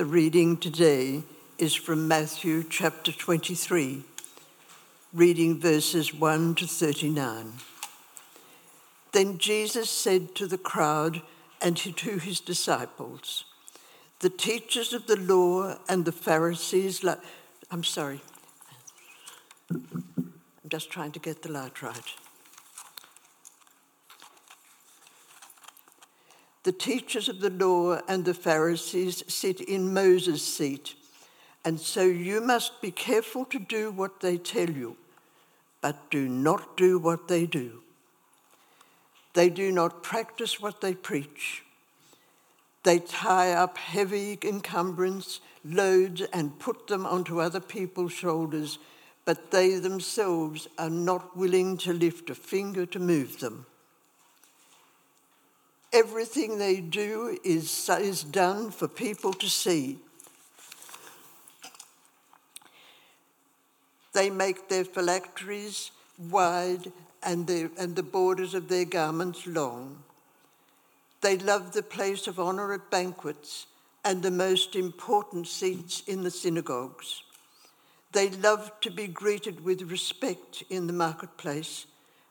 The reading today is from Matthew chapter 23, reading verses 1 to 39. Then Jesus said to the crowd and to his disciples, The teachers of the law and the Pharisees, I'm sorry, I'm just trying to get the light right. The teachers of the law and the Pharisees sit in Moses' seat, and so you must be careful to do what they tell you, but do not do what they do. They do not practice what they preach. They tie up heavy encumbrance, loads, and put them onto other people's shoulders, but they themselves are not willing to lift a finger to move them. Everything they do is, is done for people to see. They make their phylacteries wide and, their, and the borders of their garments long. They love the place of honor at banquets and the most important seats in the synagogues. They love to be greeted with respect in the marketplace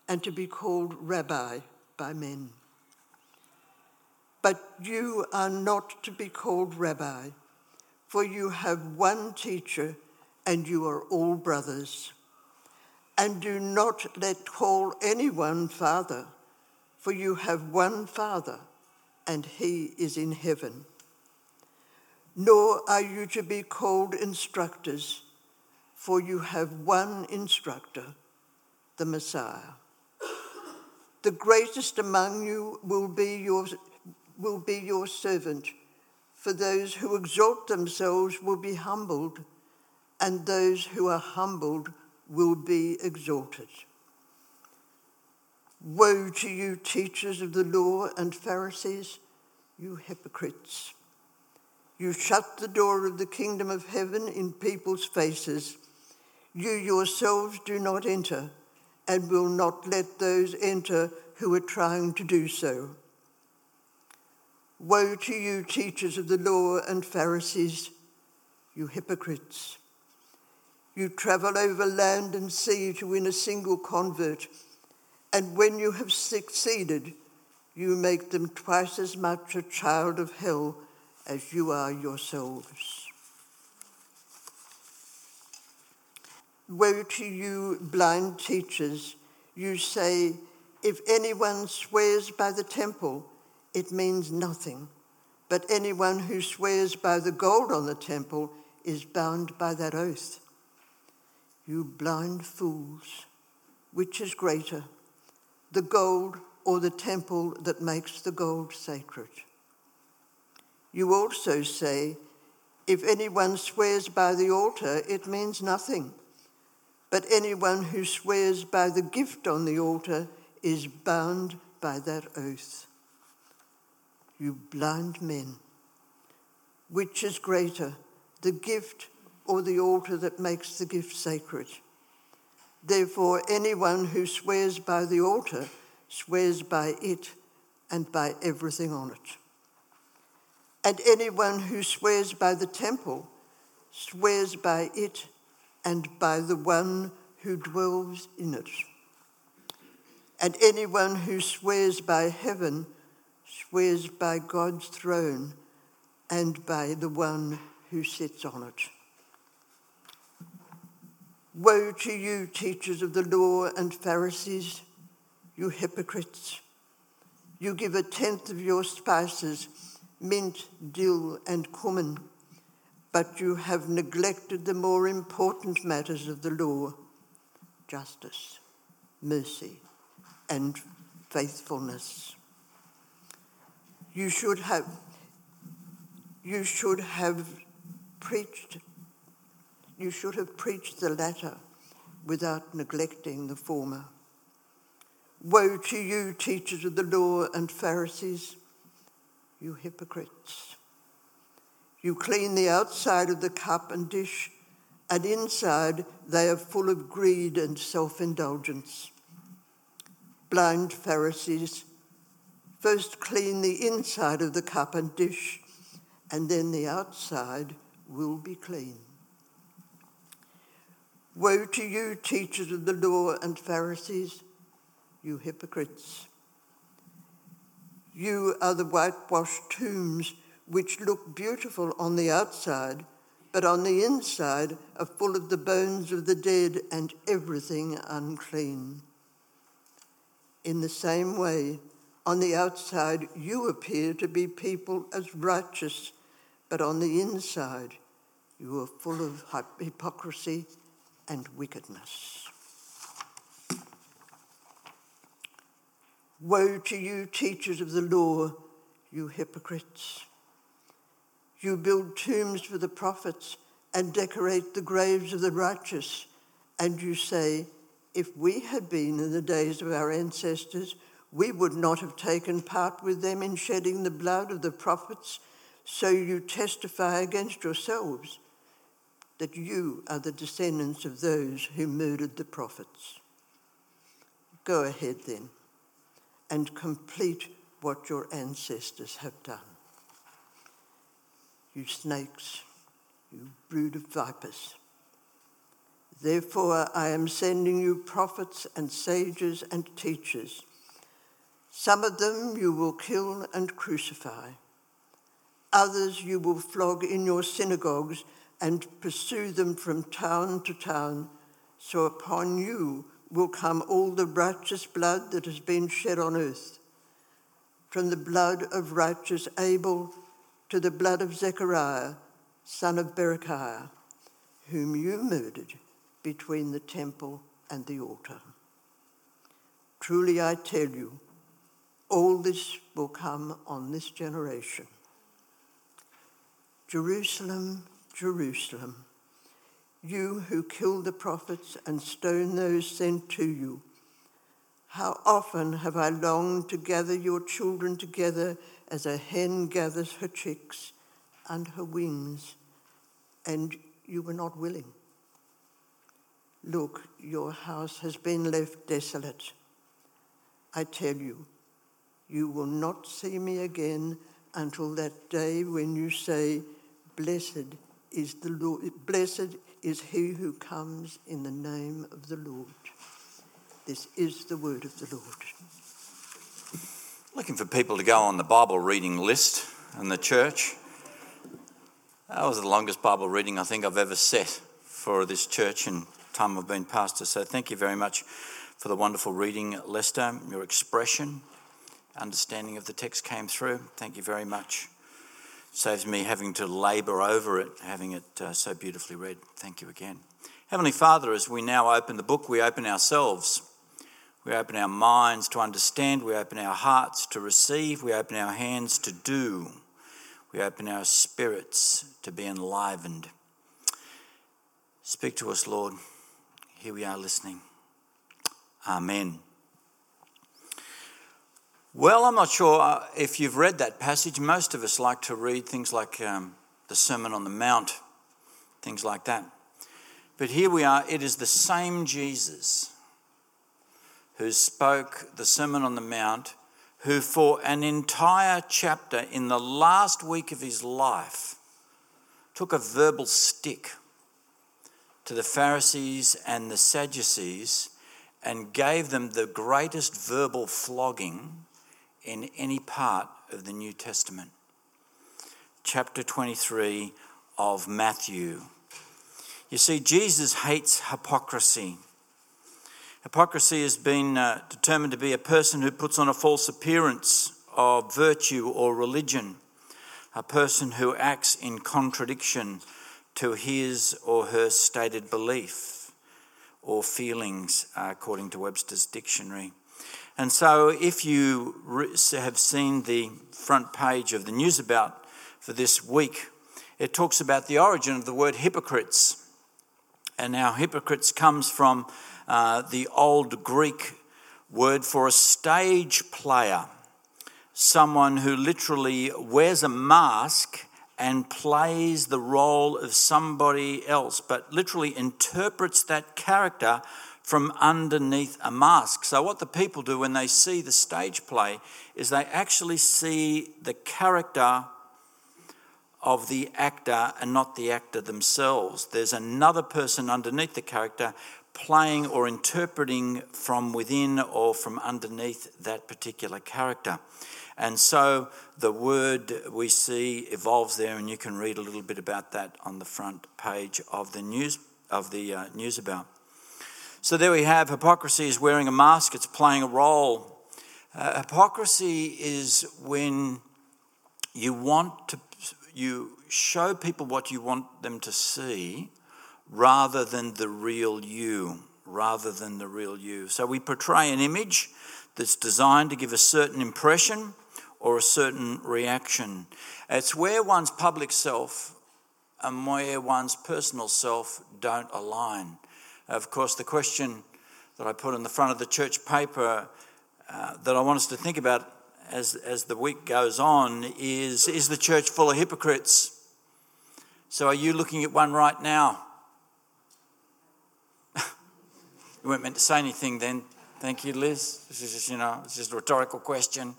and to be called rabbi by men. But you are not to be called rabbi, for you have one teacher and you are all brothers. And do not let call anyone father, for you have one father, and he is in heaven. Nor are you to be called instructors, for you have one instructor, the Messiah. The greatest among you will be your will be your servant. For those who exalt themselves will be humbled, and those who are humbled will be exalted. Woe to you, teachers of the law and Pharisees, you hypocrites! You shut the door of the kingdom of heaven in people's faces. You yourselves do not enter, and will not let those enter who are trying to do so. Woe to you, teachers of the law and Pharisees, you hypocrites! You travel over land and sea to win a single convert, and when you have succeeded, you make them twice as much a child of hell as you are yourselves. Woe to you, blind teachers! You say, if anyone swears by the temple, it means nothing. But anyone who swears by the gold on the temple is bound by that oath. You blind fools, which is greater, the gold or the temple that makes the gold sacred? You also say, if anyone swears by the altar, it means nothing. But anyone who swears by the gift on the altar is bound by that oath you blind men. Which is greater, the gift or the altar that makes the gift sacred? Therefore, anyone who swears by the altar swears by it and by everything on it. And anyone who swears by the temple swears by it and by the one who dwells in it. And anyone who swears by heaven swears by God's throne and by the one who sits on it. Woe to you, teachers of the law and Pharisees, you hypocrites! You give a tenth of your spices, mint, dill, and cumin, but you have neglected the more important matters of the law justice, mercy, and faithfulness. You should have, you should have preached, you should have preached the latter without neglecting the former. Woe to you, teachers of the law and Pharisees, you hypocrites! You clean the outside of the cup and dish, and inside they are full of greed and self indulgence. Blind Pharisees, First, clean the inside of the cup and dish, and then the outside will be clean. Woe to you, teachers of the law and Pharisees, you hypocrites! You are the whitewashed tombs which look beautiful on the outside, but on the inside are full of the bones of the dead and everything unclean. In the same way, on the outside, you appear to be people as righteous, but on the inside, you are full of hypocrisy and wickedness. Woe to you, teachers of the law, you hypocrites! You build tombs for the prophets and decorate the graves of the righteous, and you say, If we had been in the days of our ancestors, we would not have taken part with them in shedding the blood of the prophets. So you testify against yourselves that you are the descendants of those who murdered the prophets. Go ahead then and complete what your ancestors have done. You snakes, you brood of vipers. Therefore, I am sending you prophets and sages and teachers. Some of them you will kill and crucify. Others you will flog in your synagogues and pursue them from town to town. So upon you will come all the righteous blood that has been shed on earth, from the blood of righteous Abel to the blood of Zechariah, son of Berechiah, whom you murdered between the temple and the altar. Truly I tell you, all this will come on this generation. Jerusalem, Jerusalem, you who kill the prophets and stone those sent to you. How often have I longed to gather your children together as a hen gathers her chicks under her wings, and you were not willing. Look, your house has been left desolate. I tell you, you will not see me again until that day when you say, Blessed is the Lord, blessed is he who comes in the name of the Lord. This is the word of the Lord. Looking for people to go on the Bible reading list in the church. That was the longest Bible reading I think I've ever set for this church in time I've been pastor. So thank you very much for the wonderful reading, Lester. Your expression, understanding of the text came through. Thank you very much. Saves me having to labour over it, having it uh, so beautifully read. Thank you again. Heavenly Father, as we now open the book, we open ourselves. We open our minds to understand. We open our hearts to receive. We open our hands to do. We open our spirits to be enlivened. Speak to us, Lord. Here we are listening. Amen. Well, I'm not sure uh, if you've read that passage. Most of us like to read things like um, the Sermon on the Mount, things like that. But here we are, it is the same Jesus who spoke the Sermon on the Mount, who for an entire chapter in the last week of his life took a verbal stick to the Pharisees and the Sadducees and gave them the greatest verbal flogging in any part of the New Testament. Chapter 23 of Matthew. You see, Jesus hates hypocrisy. Hypocrisy has been uh, determined to be a person who puts on a false appearance of virtue or religion, a person who acts in contradiction to his or her stated belief or feelings, uh, according to Webster's dictionary. And so, if you have seen the front page of the news about for this week, it talks about the origin of the word hypocrites. And now, hypocrites comes from uh, the old Greek word for a stage player, someone who literally wears a mask and plays the role of somebody else, but literally interprets that character from underneath a mask. So, what the people do when they see the stage play is they actually see the character of the actor and not the actor themselves. There's another person underneath the character playing or interpreting from within or from underneath that particular character. And so the word we see evolves there, and you can read a little bit about that on the front page of the news of the uh, news about. So there we have hypocrisy is wearing a mask; it's playing a role. Uh, hypocrisy is when you want to you show people what you want them to see, rather than the real you, rather than the real you. So we portray an image that's designed to give a certain impression or a certain reaction. It's where one's public self and where one's personal self don't align. Of course, the question that I put in the front of the church paper uh, that I want us to think about as, as the week goes on is Is the church full of hypocrites? So, are you looking at one right now? you weren't meant to say anything then. Thank you, Liz. This is just, you know, it's just a rhetorical question.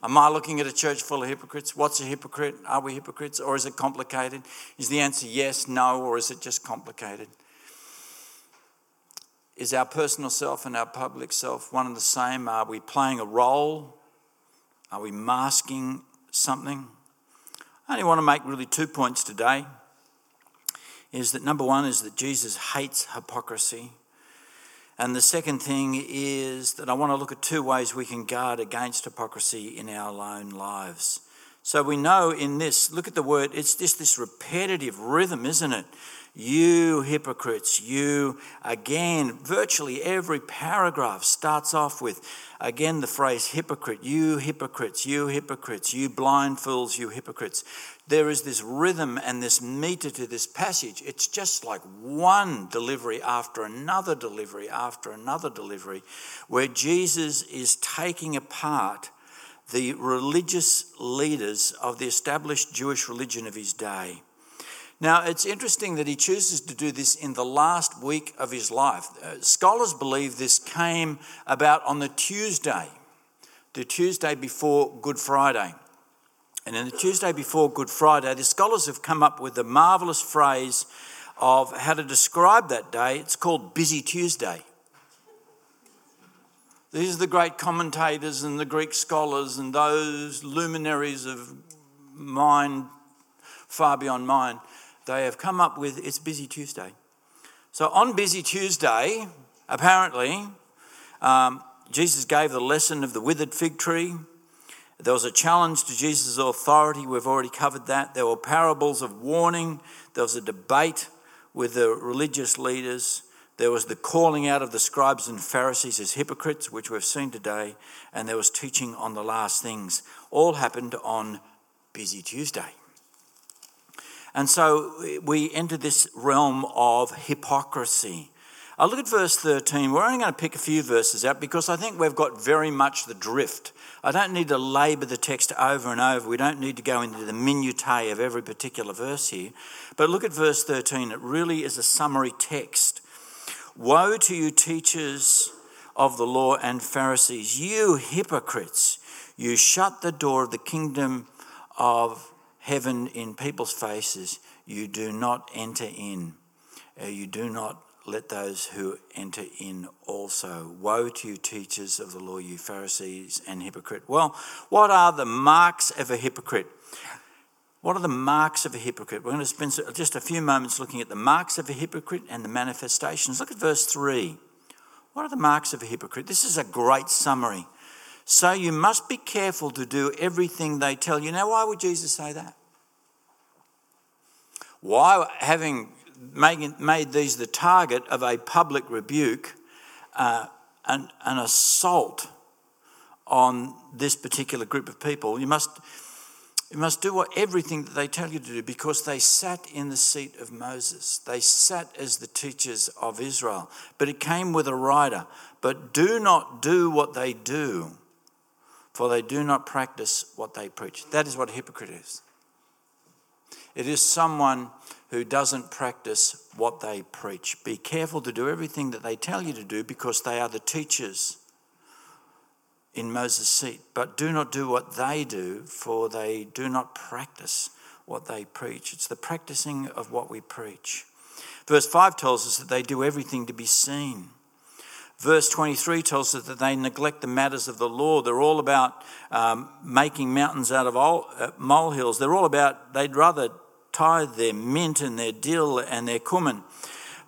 Am I looking at a church full of hypocrites? What's a hypocrite? Are we hypocrites? Or is it complicated? Is the answer yes, no, or is it just complicated? Is our personal self and our public self one and the same? Are we playing a role? Are we masking something? I only want to make really two points today. Is that number one is that Jesus hates hypocrisy. And the second thing is that I want to look at two ways we can guard against hypocrisy in our own lives. So we know in this, look at the word, it's just this repetitive rhythm, isn't it? You hypocrites, you, again, virtually every paragraph starts off with, again, the phrase hypocrite, you hypocrites, you hypocrites, you blind fools, you hypocrites. There is this rhythm and this meter to this passage. It's just like one delivery after another delivery after another delivery, where Jesus is taking apart the religious leaders of the established Jewish religion of his day now, it's interesting that he chooses to do this in the last week of his life. Uh, scholars believe this came about on the Tuesday, the Tuesday before Good Friday. And in the Tuesday before Good Friday, the scholars have come up with the marvelous phrase of how to describe that day. It's called Busy Tuesday. These are the great commentators and the Greek scholars and those luminaries of mind far beyond mine they have come up with it's Busy Tuesday. So on Busy Tuesday, apparently, um, Jesus gave the lesson of the withered fig tree. There was a challenge to Jesus' authority. We've already covered that. There were parables of warning. There was a debate with the religious leaders. There was the calling out of the scribes and Pharisees as hypocrites, which we've seen today. And there was teaching on the last things. All happened on Busy Tuesday. And so we enter this realm of hypocrisy. I look at verse 13. We're only going to pick a few verses out because I think we've got very much the drift. I don't need to labour the text over and over. We don't need to go into the minutiae of every particular verse here. But look at verse 13. It really is a summary text. Woe to you, teachers of the law and Pharisees, you hypocrites! You shut the door of the kingdom of heaven in people's faces, you do not enter in. Uh, you do not let those who enter in also. Woe to you, teachers of the law, you Pharisees and hypocrite. Well, what are the marks of a hypocrite? What are the marks of a hypocrite? We're going to spend just a few moments looking at the marks of a hypocrite and the manifestations. Look at verse 3. What are the marks of a hypocrite? This is a great summary. So you must be careful to do everything they tell you. Now, why would Jesus say that? Why, having made, these the target of a public rebuke, uh, an, an assault on this particular group of people, you must, you must do what, everything that they tell you to do because they sat in the seat of Moses. They sat as the teachers of Israel. But it came with a rider. But do not do what they do for they do not practice what they preach. That is what a hypocrite is. It is someone who doesn't practice what they preach. Be careful to do everything that they tell you to do because they are the teachers in Moses' seat. But do not do what they do, for they do not practice what they preach. It's the practicing of what we preach. Verse 5 tells us that they do everything to be seen. Verse 23 tells us that they neglect the matters of the law. They're all about um, making mountains out of uh, molehills. They're all about, they'd rather tithe their mint and their dill and their cumin.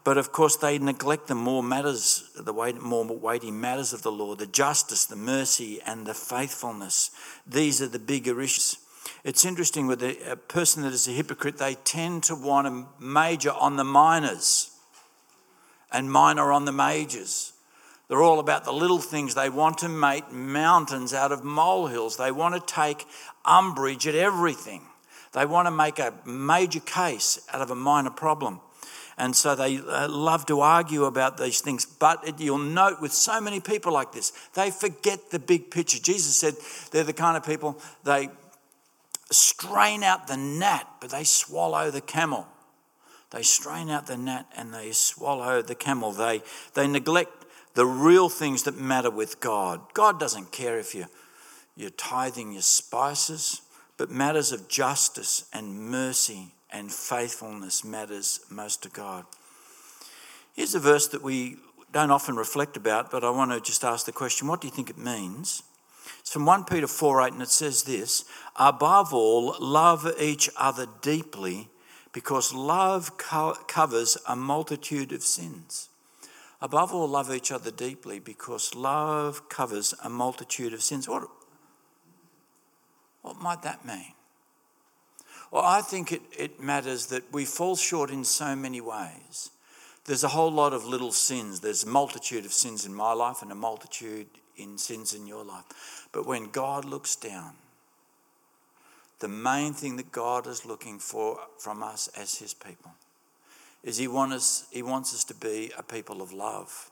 But of course, they neglect the more matters, the more weighty matters of the law, the justice, the mercy, and the faithfulness. These are the bigger issues. It's interesting with a person that is a hypocrite, they tend to want to major on the minors and minor on the majors. They're all about the little things. They want to make mountains out of molehills. They want to take umbrage at everything. They want to make a major case out of a minor problem. And so they uh, love to argue about these things. But you'll note with so many people like this, they forget the big picture. Jesus said they're the kind of people, they strain out the gnat, but they swallow the camel. They strain out the gnat and they swallow the camel. They, they neglect the real things that matter with God. God doesn't care if you, you're tithing your spices, but matters of justice and mercy and faithfulness matters most to God. Here's a verse that we don't often reflect about, but I want to just ask the question what do you think it means? It's from 1 Peter 4 8, and it says this Above all, love each other deeply, because love co- covers a multitude of sins. Above all, love each other deeply because love covers a multitude of sins. What, what might that mean? Well, I think it, it matters that we fall short in so many ways. There's a whole lot of little sins. There's a multitude of sins in my life and a multitude in sins in your life. But when God looks down, the main thing that God is looking for from us as his people is he, want us, he wants us to be a people of love.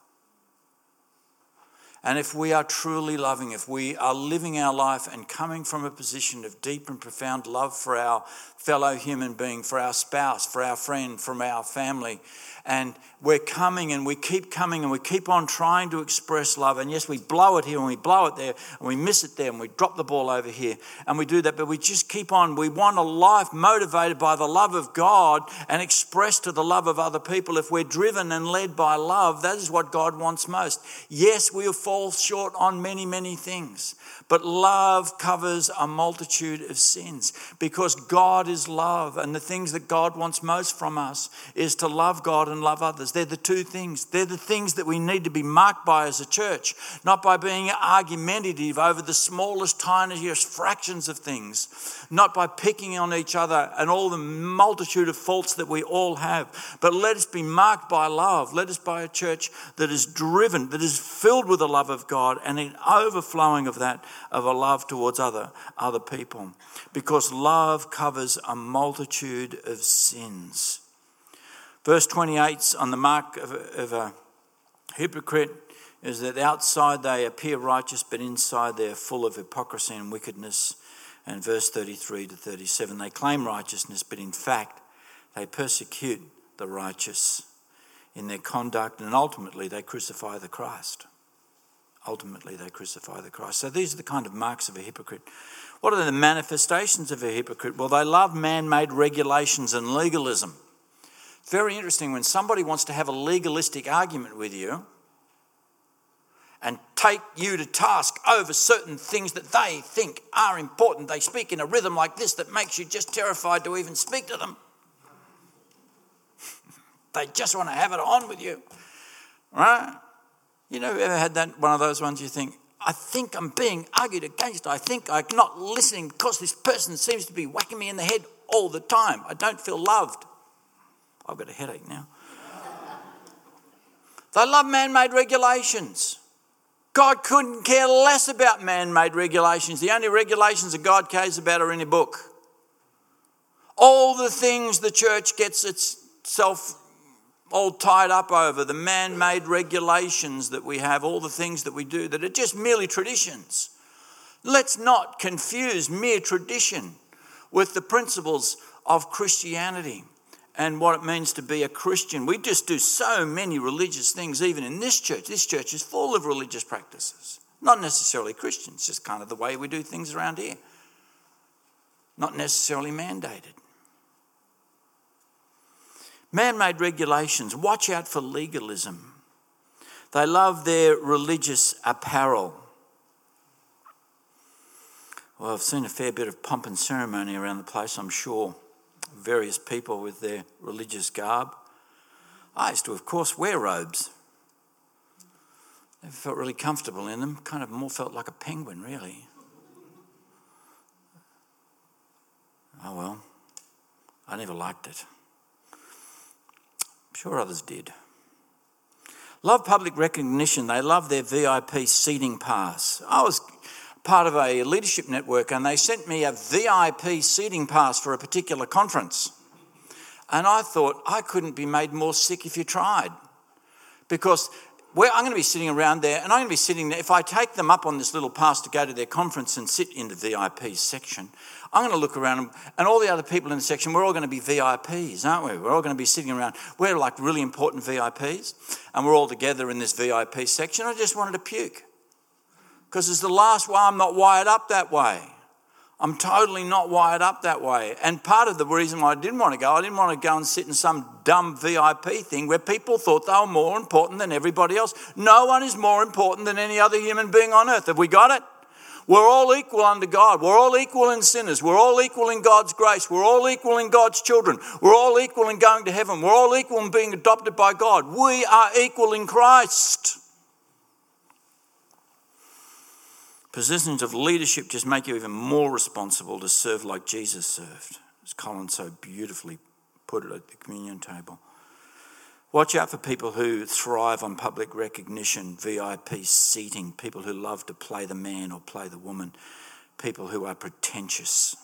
And if we are truly loving, if we are living our life and coming from a position of deep and profound love for our fellow human being, for our spouse, for our friend, from our family, and we're coming and we keep coming and we keep on trying to express love. And yes, we blow it here and we blow it there and we miss it there and we drop the ball over here and we do that, but we just keep on. We want a life motivated by the love of God and expressed to the love of other people. If we're driven and led by love, that is what God wants most. Yes, we'll fall short on many, many things, but love covers a multitude of sins because God is love and the things that God wants most from us is to love God and love others. They're the two things. They're the things that we need to be marked by as a church, not by being argumentative over the smallest, tiniest fractions of things, not by picking on each other and all the multitude of faults that we all have, but let us be marked by love. Let us be a church that is driven, that is filled with the love of God and an overflowing of that, of a love towards other, other people. Because love covers a multitude of sins. Verse 28 on the mark of a, of a hypocrite is that outside they appear righteous, but inside they're full of hypocrisy and wickedness. And verse 33 to 37, they claim righteousness, but in fact, they persecute the righteous in their conduct, and ultimately, they crucify the Christ. Ultimately, they crucify the Christ. So, these are the kind of marks of a hypocrite. What are the manifestations of a hypocrite? Well, they love man made regulations and legalism very interesting when somebody wants to have a legalistic argument with you and take you to task over certain things that they think are important. They speak in a rhythm like this that makes you just terrified to even speak to them. they just want to have it on with you. Right? You know, ever had that one of those ones you think, I think I'm being argued against. I think I'm not listening because this person seems to be whacking me in the head all the time. I don't feel loved. I've got a headache now. they love man made regulations. God couldn't care less about man made regulations. The only regulations that God cares about are in a book. All the things the church gets itself all tied up over, the man made regulations that we have, all the things that we do that are just merely traditions. Let's not confuse mere tradition with the principles of Christianity and what it means to be a Christian. We just do so many religious things, even in this church. This church is full of religious practices, not necessarily Christians, just kind of the way we do things around here, not necessarily mandated. Man made regulations. Watch out for legalism. They love their religious apparel. Well, I've seen a fair bit of pomp and ceremony around the place, I'm sure. Various people with their religious garb. I used to, of course, wear robes. I felt really comfortable in them, kind of more felt like a penguin, really. Oh well, I never liked it. I'm sure others did. Love public recognition. They love their VIP seating pass. I was part of a leadership network and they sent me a VIP seating pass for a particular conference. And I thought I couldn't be made more sick if you tried. Because where I'm going to be sitting around there, and I'm going to be sitting there. If I take them up on this little pass to go to their conference and sit in the VIP section, I'm going to look around, and all the other people in the section, we're all going to be VIPs, aren't we? We're all going to be sitting around. We're like really important VIPs, and we're all together in this VIP section. I just wanted to puke because it's the last way I'm not wired up that way. I'm totally not wired up that way. And part of the reason why I didn't want to go, I didn't want to go and sit in some dumb VIP thing where people thought they were more important than everybody else. No one is more important than any other human being on earth. Have we got it? We're all equal under God. We're all equal in sinners. We're all equal in God's grace. We're all equal in God's children. We're all equal in going to heaven. We're all equal in being adopted by God. We are equal in Christ. Positions of leadership just make you even more responsible to serve like Jesus served, as Colin so beautifully put it at the communion table. Watch out for people who thrive on public recognition, VIP seating, people who love to play the man or play the woman, people who are pretentious.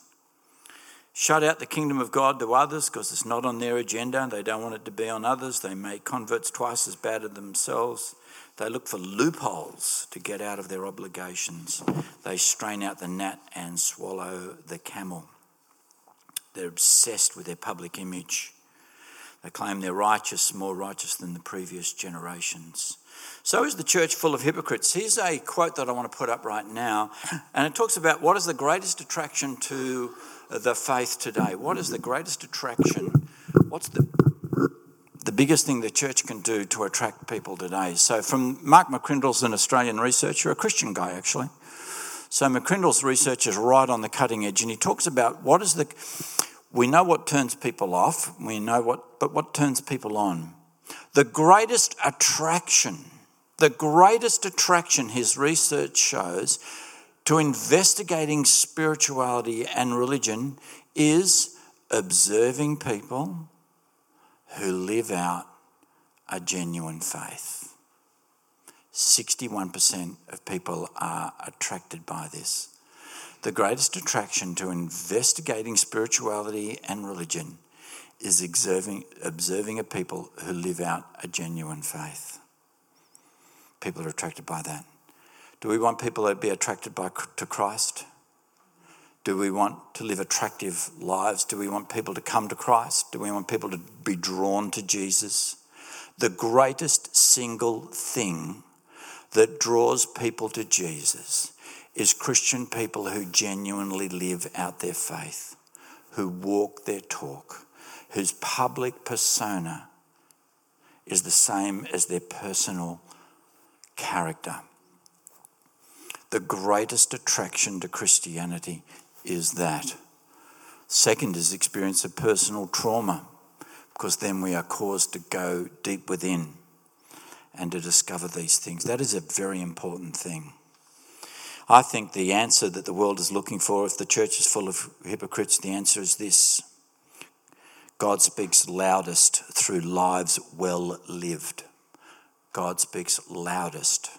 Shut out the kingdom of God to others because it's not on their agenda. They don't want it to be on others. They make converts twice as bad as themselves. They look for loopholes to get out of their obligations. They strain out the gnat and swallow the camel. They're obsessed with their public image. They claim they're righteous, more righteous than the previous generations. So is the church full of hypocrites. Here's a quote that I want to put up right now, and it talks about what is the greatest attraction to the faith today? What is the greatest attraction? What's the the biggest thing the church can do to attract people today. So, from Mark McCrindle's an Australian researcher, a Christian guy actually. So, McCrindle's research is right on the cutting edge, and he talks about what is the. We know what turns people off, we know what, but what turns people on? The greatest attraction, the greatest attraction his research shows to investigating spirituality and religion is observing people who live out a genuine faith. 61% of people are attracted by this. The greatest attraction to investigating spirituality and religion is observing, observing a people who live out a genuine faith. People are attracted by that. Do we want people to be attracted by, to Christ? Do we want to live attractive lives? Do we want people to come to Christ? Do we want people to be drawn to Jesus? The greatest single thing that draws people to Jesus is Christian people who genuinely live out their faith, who walk their talk, whose public persona is the same as their personal character. The greatest attraction to Christianity is that. Second is experience of personal trauma, because then we are caused to go deep within and to discover these things. That is a very important thing. I think the answer that the world is looking for, if the church is full of hypocrites, the answer is this God speaks loudest through lives well lived. God speaks loudest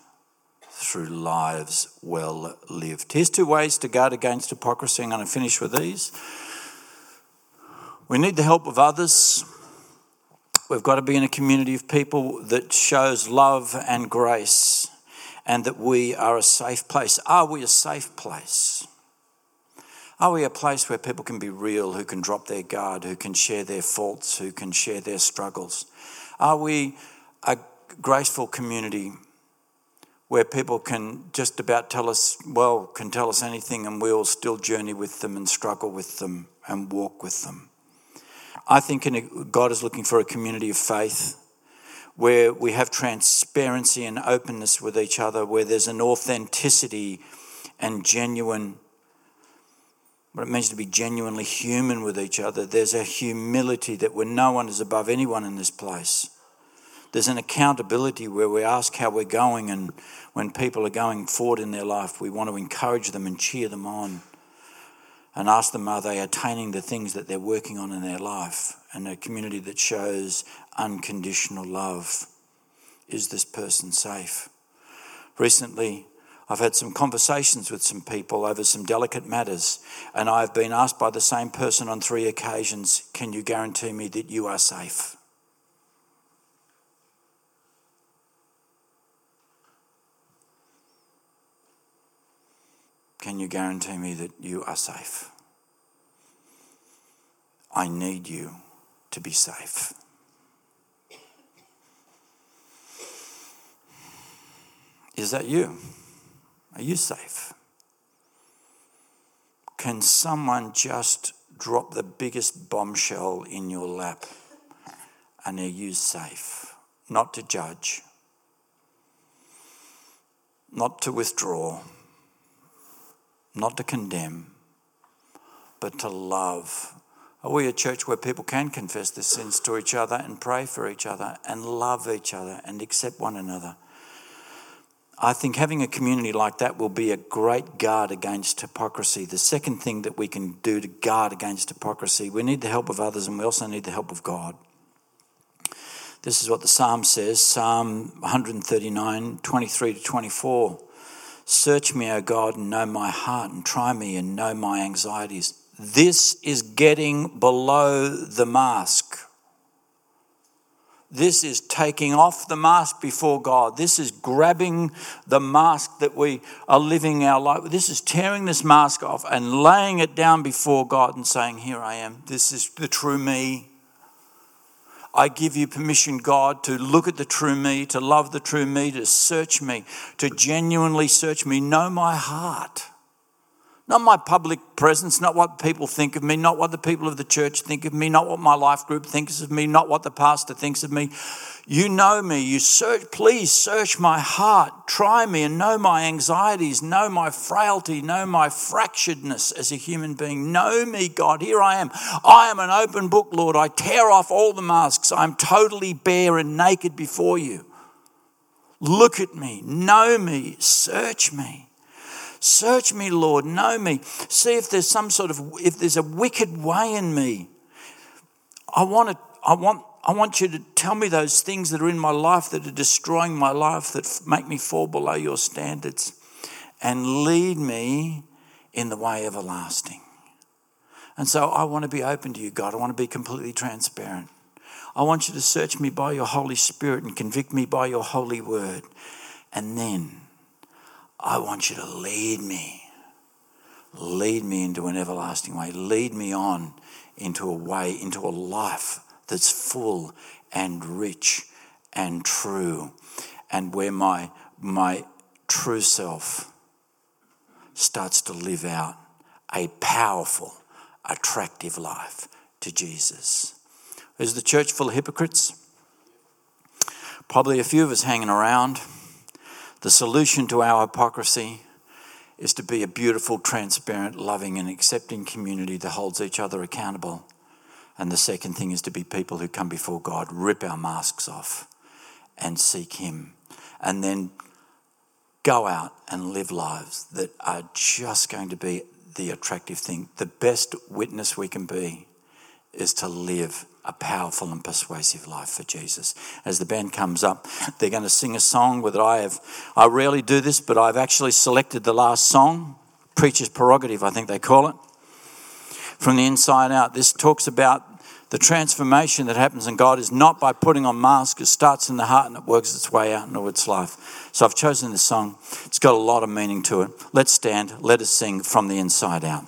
through lives well lived. Here's two ways to guard against hypocrisy. I'm going to finish with these. We need the help of others. We've got to be in a community of people that shows love and grace and that we are a safe place. Are we a safe place? Are we a place where people can be real, who can drop their guard, who can share their faults, who can share their struggles? Are we a graceful community where people can just about tell us, well, can tell us anything and we'll still journey with them and struggle with them and walk with them. I think a, God is looking for a community of faith where we have transparency and openness with each other, where there's an authenticity and genuine, what it means to be genuinely human with each other. There's a humility that where no one is above anyone in this place. There's an accountability where we ask how we're going, and when people are going forward in their life, we want to encourage them and cheer them on and ask them are they attaining the things that they're working on in their life? And a community that shows unconditional love is this person safe? Recently i've had some conversations with some people over some delicate matters and i've been asked by the same person on three occasions can you guarantee me that you are safe Can you guarantee me that you are safe? I need you to be safe. Is that you? Are you safe? Can someone just drop the biggest bombshell in your lap and are you safe? Not to judge, not to withdraw not to condemn, but to love. Are we a church where people can confess their sins to each other and pray for each other and love each other and accept one another? I think having a community like that will be a great guard against hypocrisy. The second thing that we can do to guard against hypocrisy, we need the help of others and we also need the help of God. This is what the Psalm says Psalm 139, 23 to 24. Search me, O God, and know my heart, and try me and know my anxieties. This is getting below the mask. This is taking off the mask before God. This is grabbing the mask that we are living our life. This is tearing this mask off and laying it down before God and saying, Here I am. This is the true me. I give you permission, God, to look at the true me, to love the true me, to search me, to genuinely search me, know my heart. Not my public presence, not what people think of me, not what the people of the church think of me, not what my life group thinks of me, not what the pastor thinks of me. You know me. You search, please search my heart. Try me and know my anxieties, know my frailty, know my fracturedness as a human being. Know me, God. Here I am. I am an open book, Lord. I tear off all the masks. I'm totally bare and naked before you. Look at me, know me, search me. Search me, Lord, know me. See if there's some sort of if there's a wicked way in me. I want to I want I want you to tell me those things that are in my life that are destroying my life, that make me fall below your standards, and lead me in the way everlasting. And so I want to be open to you, God. I want to be completely transparent. I want you to search me by your Holy Spirit and convict me by your holy word. And then I want you to lead me. Lead me into an everlasting way. Lead me on into a way, into a life that's full and rich and true, and where my, my true self starts to live out a powerful, attractive life to Jesus. Is the church full of hypocrites? Probably a few of us hanging around. The solution to our hypocrisy is to be a beautiful, transparent, loving, and accepting community that holds each other accountable and the second thing is to be people who come before God, rip our masks off and seek Him. And then go out and live lives that are just going to be the attractive thing. The best witness we can be is to live a powerful and persuasive life for Jesus. As the band comes up, they're going to sing a song that I have. I rarely do this, but I've actually selected the last song, Preacher's Prerogative, I think they call it from the inside out. This talks about the transformation that happens in God is not by putting on masks. It starts in the heart and it works its way out into its life. So I've chosen this song. It's got a lot of meaning to it. Let's stand. Let us sing from the inside out.